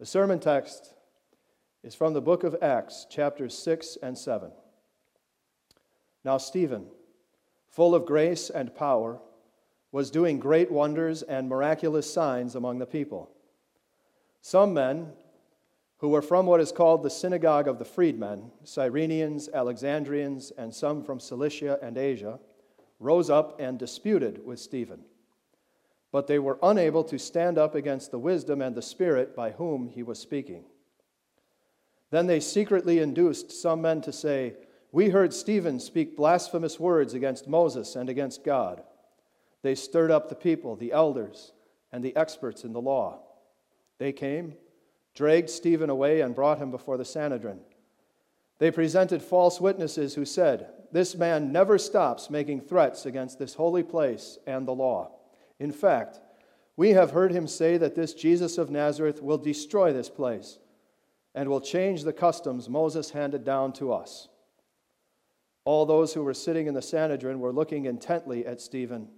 The sermon text is from the book of Acts, chapters 6 and 7. Now, Stephen, full of grace and power, was doing great wonders and miraculous signs among the people. Some men, who were from what is called the synagogue of the freedmen, Cyrenians, Alexandrians, and some from Cilicia and Asia, rose up and disputed with Stephen. But they were unable to stand up against the wisdom and the spirit by whom he was speaking. Then they secretly induced some men to say, We heard Stephen speak blasphemous words against Moses and against God. They stirred up the people, the elders, and the experts in the law. They came, dragged Stephen away, and brought him before the Sanhedrin. They presented false witnesses who said, This man never stops making threats against this holy place and the law. In fact, we have heard him say that this Jesus of Nazareth will destroy this place and will change the customs Moses handed down to us. All those who were sitting in the Sanhedrin were looking intently at Stephen,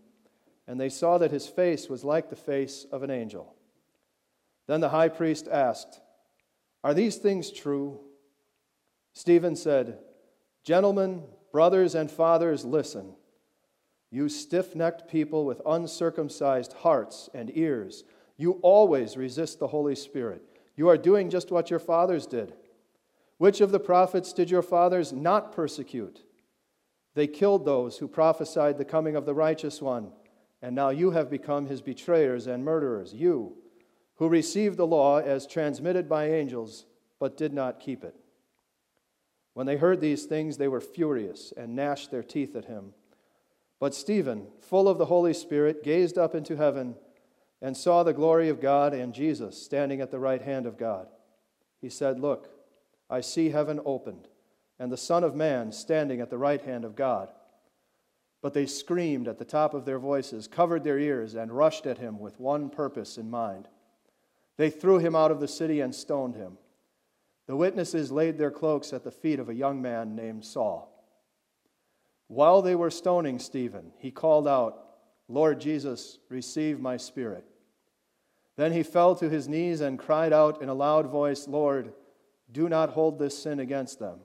and they saw that his face was like the face of an angel. Then the high priest asked, Are these things true? Stephen said, Gentlemen, brothers, and fathers, listen. You stiff necked people with uncircumcised hearts and ears, you always resist the Holy Spirit. You are doing just what your fathers did. Which of the prophets did your fathers not persecute? They killed those who prophesied the coming of the righteous one, and now you have become his betrayers and murderers, you who received the law as transmitted by angels, but did not keep it. When they heard these things, they were furious and gnashed their teeth at him. But Stephen, full of the Holy Spirit, gazed up into heaven and saw the glory of God and Jesus standing at the right hand of God. He said, Look, I see heaven opened, and the Son of Man standing at the right hand of God. But they screamed at the top of their voices, covered their ears, and rushed at him with one purpose in mind. They threw him out of the city and stoned him. The witnesses laid their cloaks at the feet of a young man named Saul. While they were stoning Stephen, he called out, Lord Jesus, receive my spirit. Then he fell to his knees and cried out in a loud voice, Lord, do not hold this sin against them.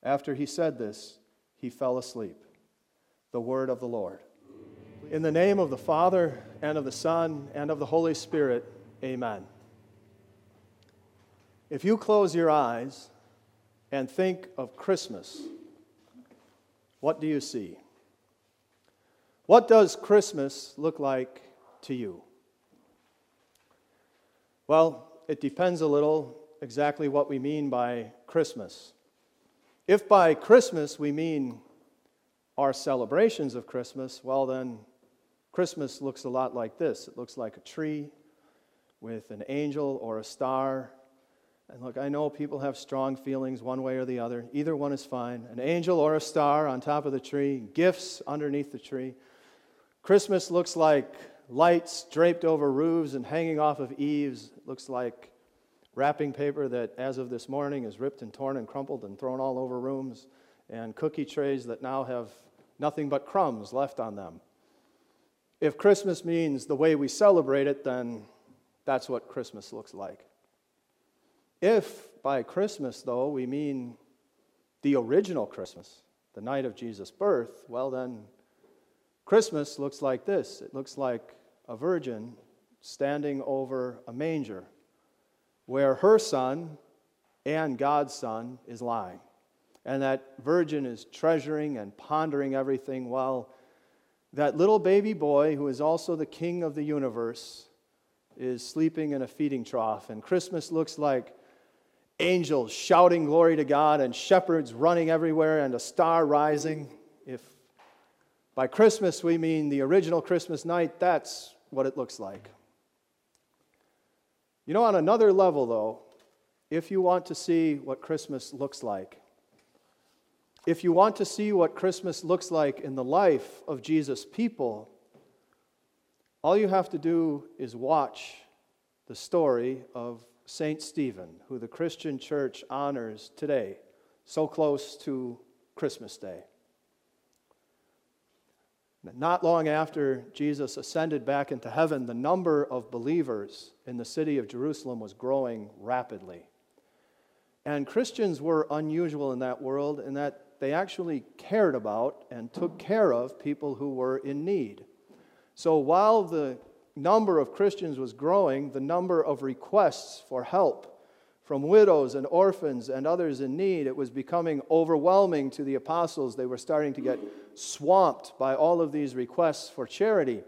After he said this, he fell asleep. The word of the Lord. In the name of the Father, and of the Son, and of the Holy Spirit, amen. If you close your eyes and think of Christmas, what do you see? What does Christmas look like to you? Well, it depends a little exactly what we mean by Christmas. If by Christmas we mean our celebrations of Christmas, well, then Christmas looks a lot like this it looks like a tree with an angel or a star. And look, I know people have strong feelings one way or the other. Either one is fine. An angel or a star on top of the tree, gifts underneath the tree. Christmas looks like lights draped over roofs and hanging off of eaves. It looks like wrapping paper that, as of this morning, is ripped and torn and crumpled and thrown all over rooms, and cookie trays that now have nothing but crumbs left on them. If Christmas means the way we celebrate it, then that's what Christmas looks like. If by Christmas, though, we mean the original Christmas, the night of Jesus' birth, well, then Christmas looks like this it looks like a virgin standing over a manger where her son and God's son is lying. And that virgin is treasuring and pondering everything while that little baby boy, who is also the king of the universe, is sleeping in a feeding trough. And Christmas looks like angels shouting glory to God and shepherds running everywhere and a star rising. If by Christmas we mean the original Christmas night, that's what it looks like. You know, on another level, though, if you want to see what Christmas looks like, if you want to see what Christmas looks like in the life of Jesus' people, all you have to do is watch the story of St. Stephen, who the Christian church honors today, so close to Christmas Day. Not long after Jesus ascended back into heaven, the number of believers in the city of Jerusalem was growing rapidly. And Christians were unusual in that world in that they actually cared about and took care of people who were in need. So while the number of Christians was growing, the number of requests for help from widows and orphans and others in need, it was becoming overwhelming to the apostles. They were starting to get swamped by all of these requests for charity.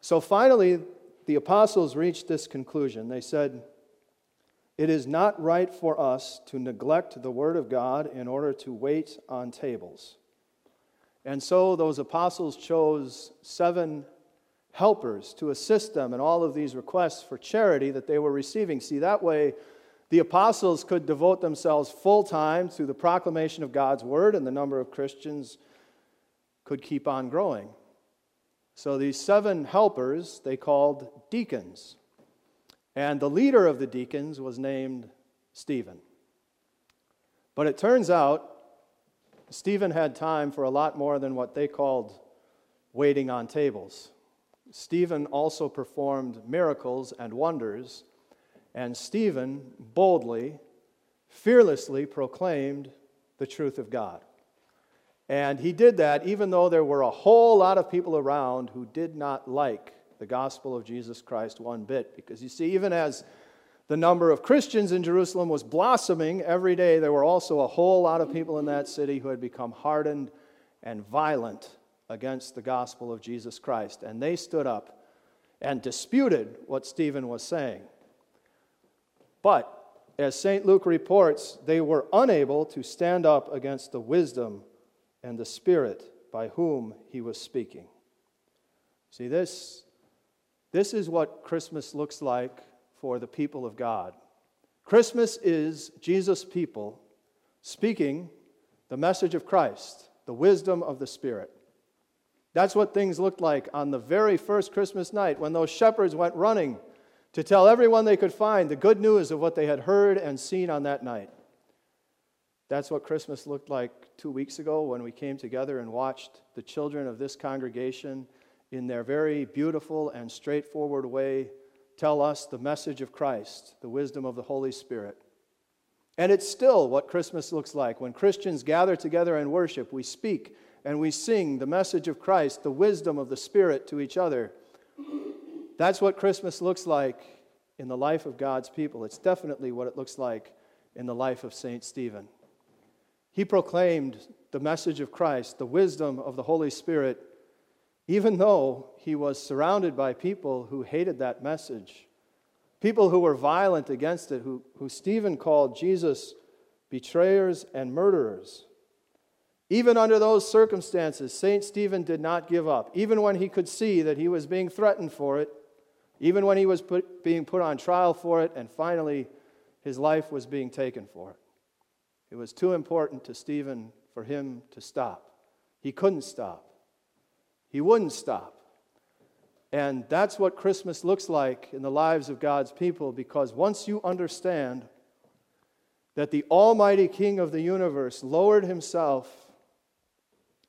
So finally, the apostles reached this conclusion. They said, It is not right for us to neglect the word of God in order to wait on tables. And so those apostles chose seven helpers to assist them in all of these requests for charity that they were receiving. See, that way, the apostles could devote themselves full time to the proclamation of God's word, and the number of Christians could keep on growing. So these seven helpers they called deacons. And the leader of the deacons was named Stephen. But it turns out Stephen had time for a lot more than what they called waiting on tables. Stephen also performed miracles and wonders and Stephen boldly, fearlessly proclaimed the truth of God. And he did that even though there were a whole lot of people around who did not like the gospel of Jesus Christ one bit. Because you see, even as the number of Christians in Jerusalem was blossoming every day, there were also a whole lot of people in that city who had become hardened and violent against the gospel of Jesus Christ. And they stood up and disputed what Stephen was saying. But, as St. Luke reports, they were unable to stand up against the wisdom and the Spirit by whom he was speaking. See, this, this is what Christmas looks like for the people of God. Christmas is Jesus' people speaking the message of Christ, the wisdom of the Spirit. That's what things looked like on the very first Christmas night when those shepherds went running to tell everyone they could find the good news of what they had heard and seen on that night. That's what Christmas looked like two weeks ago when we came together and watched the children of this congregation, in their very beautiful and straightforward way, tell us the message of Christ, the wisdom of the Holy Spirit. And it's still what Christmas looks like. When Christians gather together and worship, we speak and we sing the message of Christ, the wisdom of the Spirit to each other. That's what Christmas looks like in the life of God's people. It's definitely what it looks like in the life of St. Stephen. He proclaimed the message of Christ, the wisdom of the Holy Spirit, even though he was surrounded by people who hated that message, people who were violent against it, who, who Stephen called Jesus betrayers and murderers. Even under those circumstances, St. Stephen did not give up. Even when he could see that he was being threatened for it, even when he was put, being put on trial for it, and finally his life was being taken for it. It was too important to Stephen for him to stop. He couldn't stop, he wouldn't stop. And that's what Christmas looks like in the lives of God's people because once you understand that the Almighty King of the universe lowered himself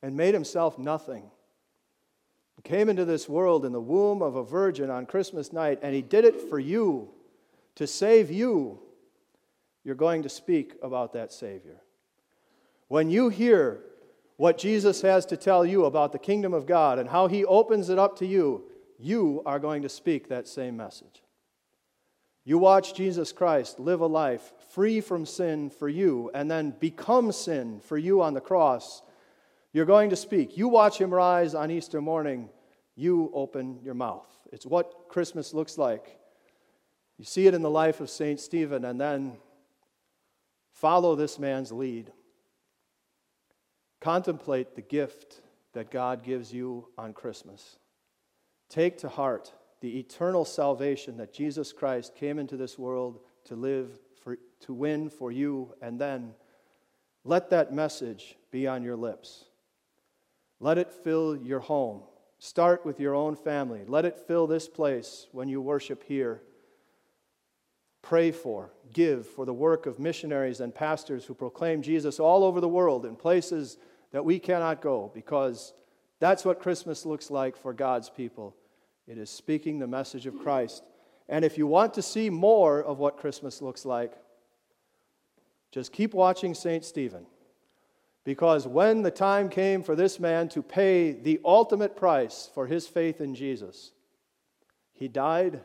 and made himself nothing He came into this world in the womb of a virgin on Christmas night, and he did it for you, to save you, you're going to speak about that Savior. When you hear what Jesus has to tell you about the kingdom of God and how he opens it up to you, you are going to speak that same message. You watch Jesus Christ live a life free from sin for you and then become sin for you on the cross. You're going to speak. You watch him rise on Easter morning you open your mouth. It's what Christmas looks like. You see it in the life of St. Stephen, and then follow this man's lead. Contemplate the gift that God gives you on Christmas. Take to heart the eternal salvation that Jesus Christ came into this world to live for, to win for you, and then let that message be on your lips. Let it fill your home Start with your own family. Let it fill this place when you worship here. Pray for, give for the work of missionaries and pastors who proclaim Jesus all over the world in places that we cannot go because That's what Christmas looks like for God's people. It is speaking the message of Christ. And if you want to see more of what Christmas looks like, just keep watching St. Stephen. Because when the time came for this man to pay the ultimate price for his faith in Jesus, he died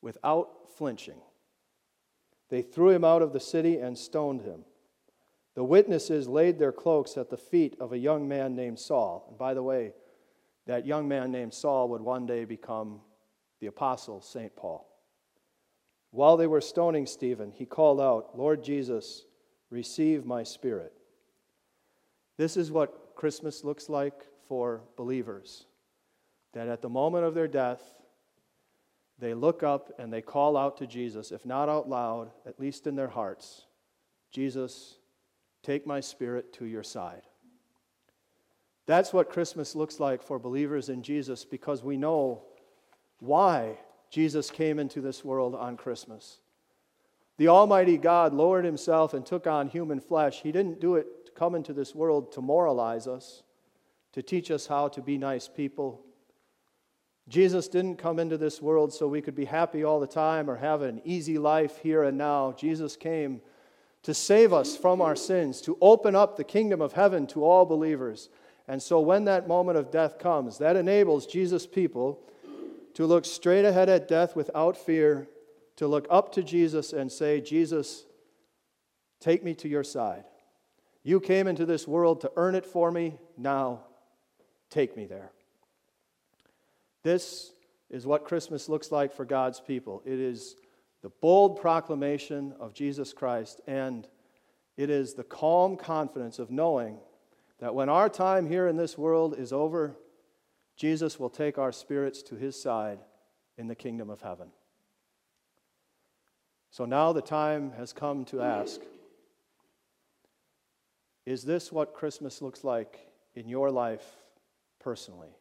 without flinching. They threw him out of the city and stoned him. The witnesses laid their cloaks at the feet of a young man named Saul. And by the way, that young man named Saul would one day become the apostle St. Paul. While they were stoning Stephen, he called out, Lord Jesus, receive my spirit. This is what Christmas looks like for believers. That at the moment of their death, they look up and they call out to Jesus, if not out loud, at least in their hearts Jesus, take my spirit to your side. That's what Christmas looks like for believers in Jesus because we know why Jesus came into this world on Christmas. The Almighty God lowered himself and took on human flesh. He didn't do it come into this world to moralize us, to teach us how to be nice people. Jesus didn't come into this world so we could be happy all the time or have an easy life here and now. Jesus came to save us from our sins, to open up the kingdom of heaven to all believers. And so when that moment of death comes, that enables Jesus' people to look straight ahead at death without fear to look up to Jesus and say, Jesus, take me to your side. You came into this world to earn it for me. Now, take me there. This is what Christmas looks like for God's people. It is the bold proclamation of Jesus Christ, and it is the calm confidence of knowing that when our time here in this world is over, Jesus will take our spirits to his side in the kingdom of heaven. So now the time has come to ask Is this what Christmas looks like in your life personally?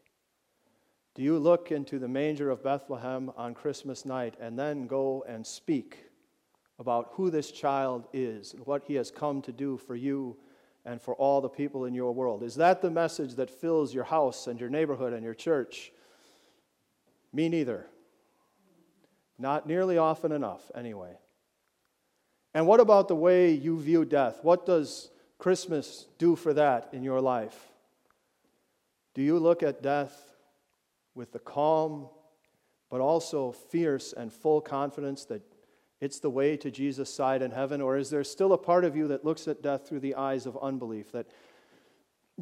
Do you look into the manger of Bethlehem on Christmas night and then go and speak about who this child is and what he has come to do for you and for all the people in your world? Is that the message that fills your house and your neighborhood and your church? Me neither. Not nearly often enough, anyway. And what about the way you view death? What does Christmas do for that in your life? Do you look at death with the calm, but also fierce and full confidence that it's the way to Jesus' side in heaven? Or is there still a part of you that looks at death through the eyes of unbelief, that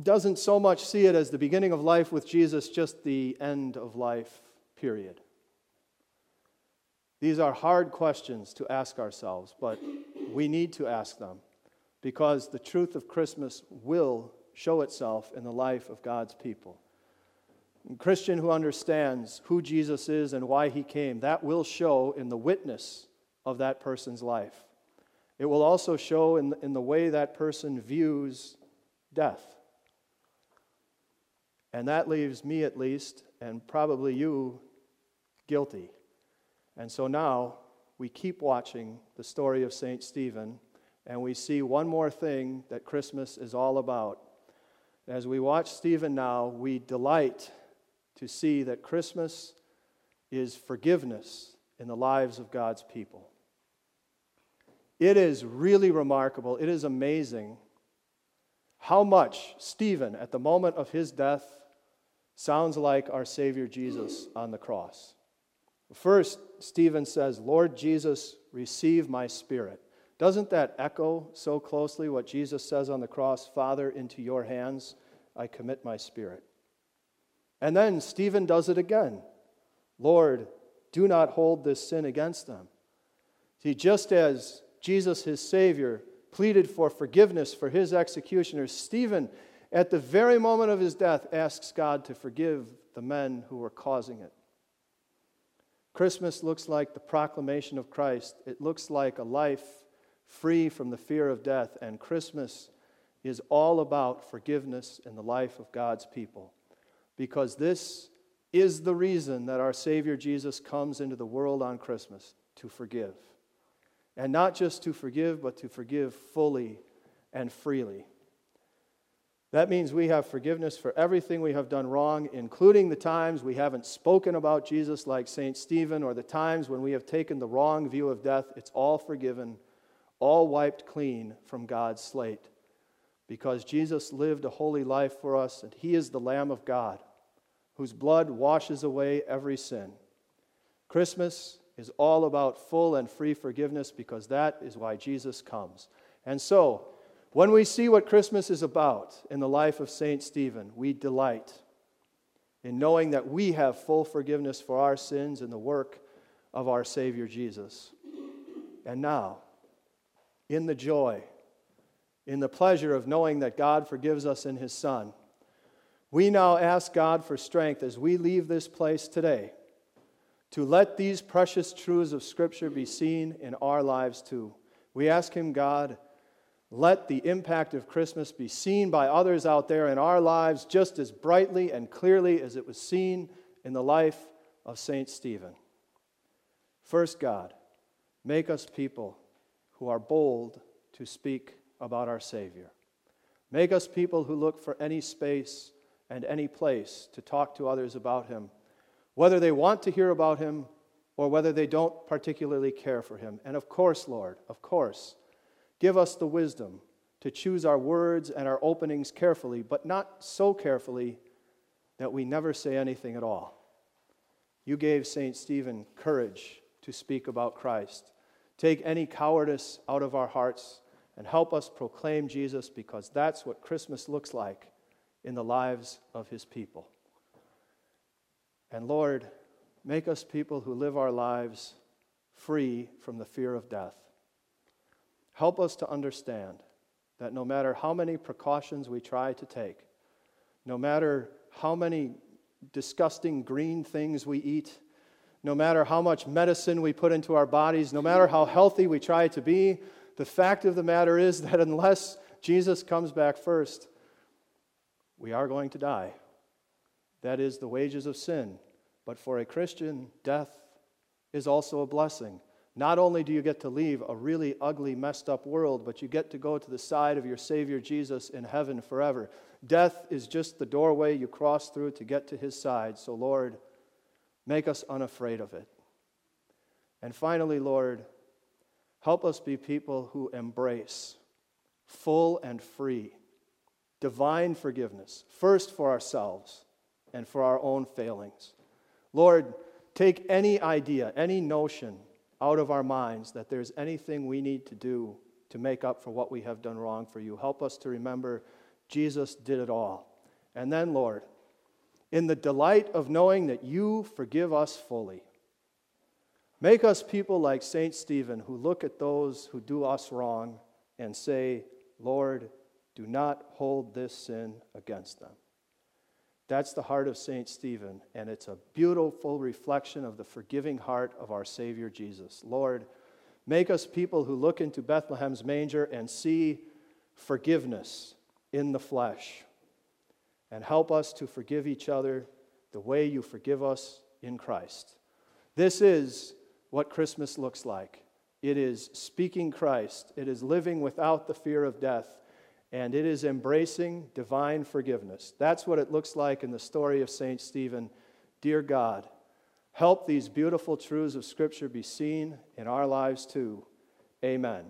doesn't so much see it as the beginning of life with Jesus, just the end of life, period? These are hard questions to ask ourselves, but we need to ask them because the truth of Christmas will show itself in the life of God's people. A Christian who understands who Jesus is and why he came, that will show in the witness of that person's life. It will also show in, in the way that person views death. And that leaves me, at least, and probably you, guilty. And so now we keep watching the story of St. Stephen, and we see one more thing that Christmas is all about. As we watch Stephen now, we delight to see that Christmas is forgiveness in the lives of God's people. It is really remarkable, it is amazing how much Stephen, at the moment of his death, sounds like our Savior Jesus on the cross. First, Stephen says, Lord Jesus, receive my spirit. Doesn't that echo so closely what Jesus says on the cross? Father, into your hands I commit my spirit. And then Stephen does it again. Lord, do not hold this sin against them. See, just as Jesus, his Savior, pleaded for forgiveness for his executioners, Stephen, at the very moment of his death, asks God to forgive the men who were causing it. Christmas looks like the proclamation of Christ. It looks like a life free from the fear of death. And Christmas is all about forgiveness in the life of God's people. Because this is the reason that our Savior Jesus comes into the world on Christmas to forgive. And not just to forgive, but to forgive fully and freely. That means we have forgiveness for everything we have done wrong, including the times we haven't spoken about Jesus like St. Stephen or the times when we have taken the wrong view of death. It's all forgiven, all wiped clean from God's slate. Because Jesus lived a holy life for us, and He is the Lamb of God, whose blood washes away every sin. Christmas is all about full and free forgiveness because that is why Jesus comes. And so, when we see what Christmas is about in the life of St. Stephen, we delight in knowing that we have full forgiveness for our sins in the work of our Savior Jesus. And now, in the joy, in the pleasure of knowing that God forgives us in His Son, we now ask God for strength as we leave this place today to let these precious truths of Scripture be seen in our lives too. We ask Him, God, let the impact of Christmas be seen by others out there in our lives just as brightly and clearly as it was seen in the life of St. Stephen. First, God, make us people who are bold to speak about our Savior. Make us people who look for any space and any place to talk to others about Him, whether they want to hear about Him or whether they don't particularly care for Him. And of course, Lord, of course, Give us the wisdom to choose our words and our openings carefully, but not so carefully that we never say anything at all. You gave St. Stephen courage to speak about Christ. Take any cowardice out of our hearts and help us proclaim Jesus because that's what Christmas looks like in the lives of his people. And Lord, make us people who live our lives free from the fear of death. Help us to understand that no matter how many precautions we try to take, no matter how many disgusting green things we eat, no matter how much medicine we put into our bodies, no matter how healthy we try to be, the fact of the matter is that unless Jesus comes back first, we are going to die. That is the wages of sin. But for a Christian, death is also a blessing. Not only do you get to leave a really ugly, messed up world, but you get to go to the side of your Savior Jesus in heaven forever. Death is just the doorway you cross through to get to his side. So, Lord, make us unafraid of it. And finally, Lord, help us be people who embrace full and free divine forgiveness, first for ourselves and for our own failings. Lord, take any idea, any notion, out of our minds that there's anything we need to do to make up for what we have done wrong for you. Help us to remember Jesus did it all. And then, Lord, in the delight of knowing that you forgive us fully, make us people like St. Stephen who look at those who do us wrong and say, Lord, do not hold this sin against them. That's the heart of St. Stephen, and it's a beautiful reflection of the forgiving heart of our Savior Jesus. Lord, make us people who look into Bethlehem's manger and see forgiveness in the flesh, and help us to forgive each other the way you forgive us in Christ. This is what Christmas looks like. It is speaking Christ. It is living without the fear of death and it is embracing divine forgiveness. That's what it looks like in the story of St. Stephen. Dear God, help these beautiful truths of Scripture be seen in our lives too. Amen.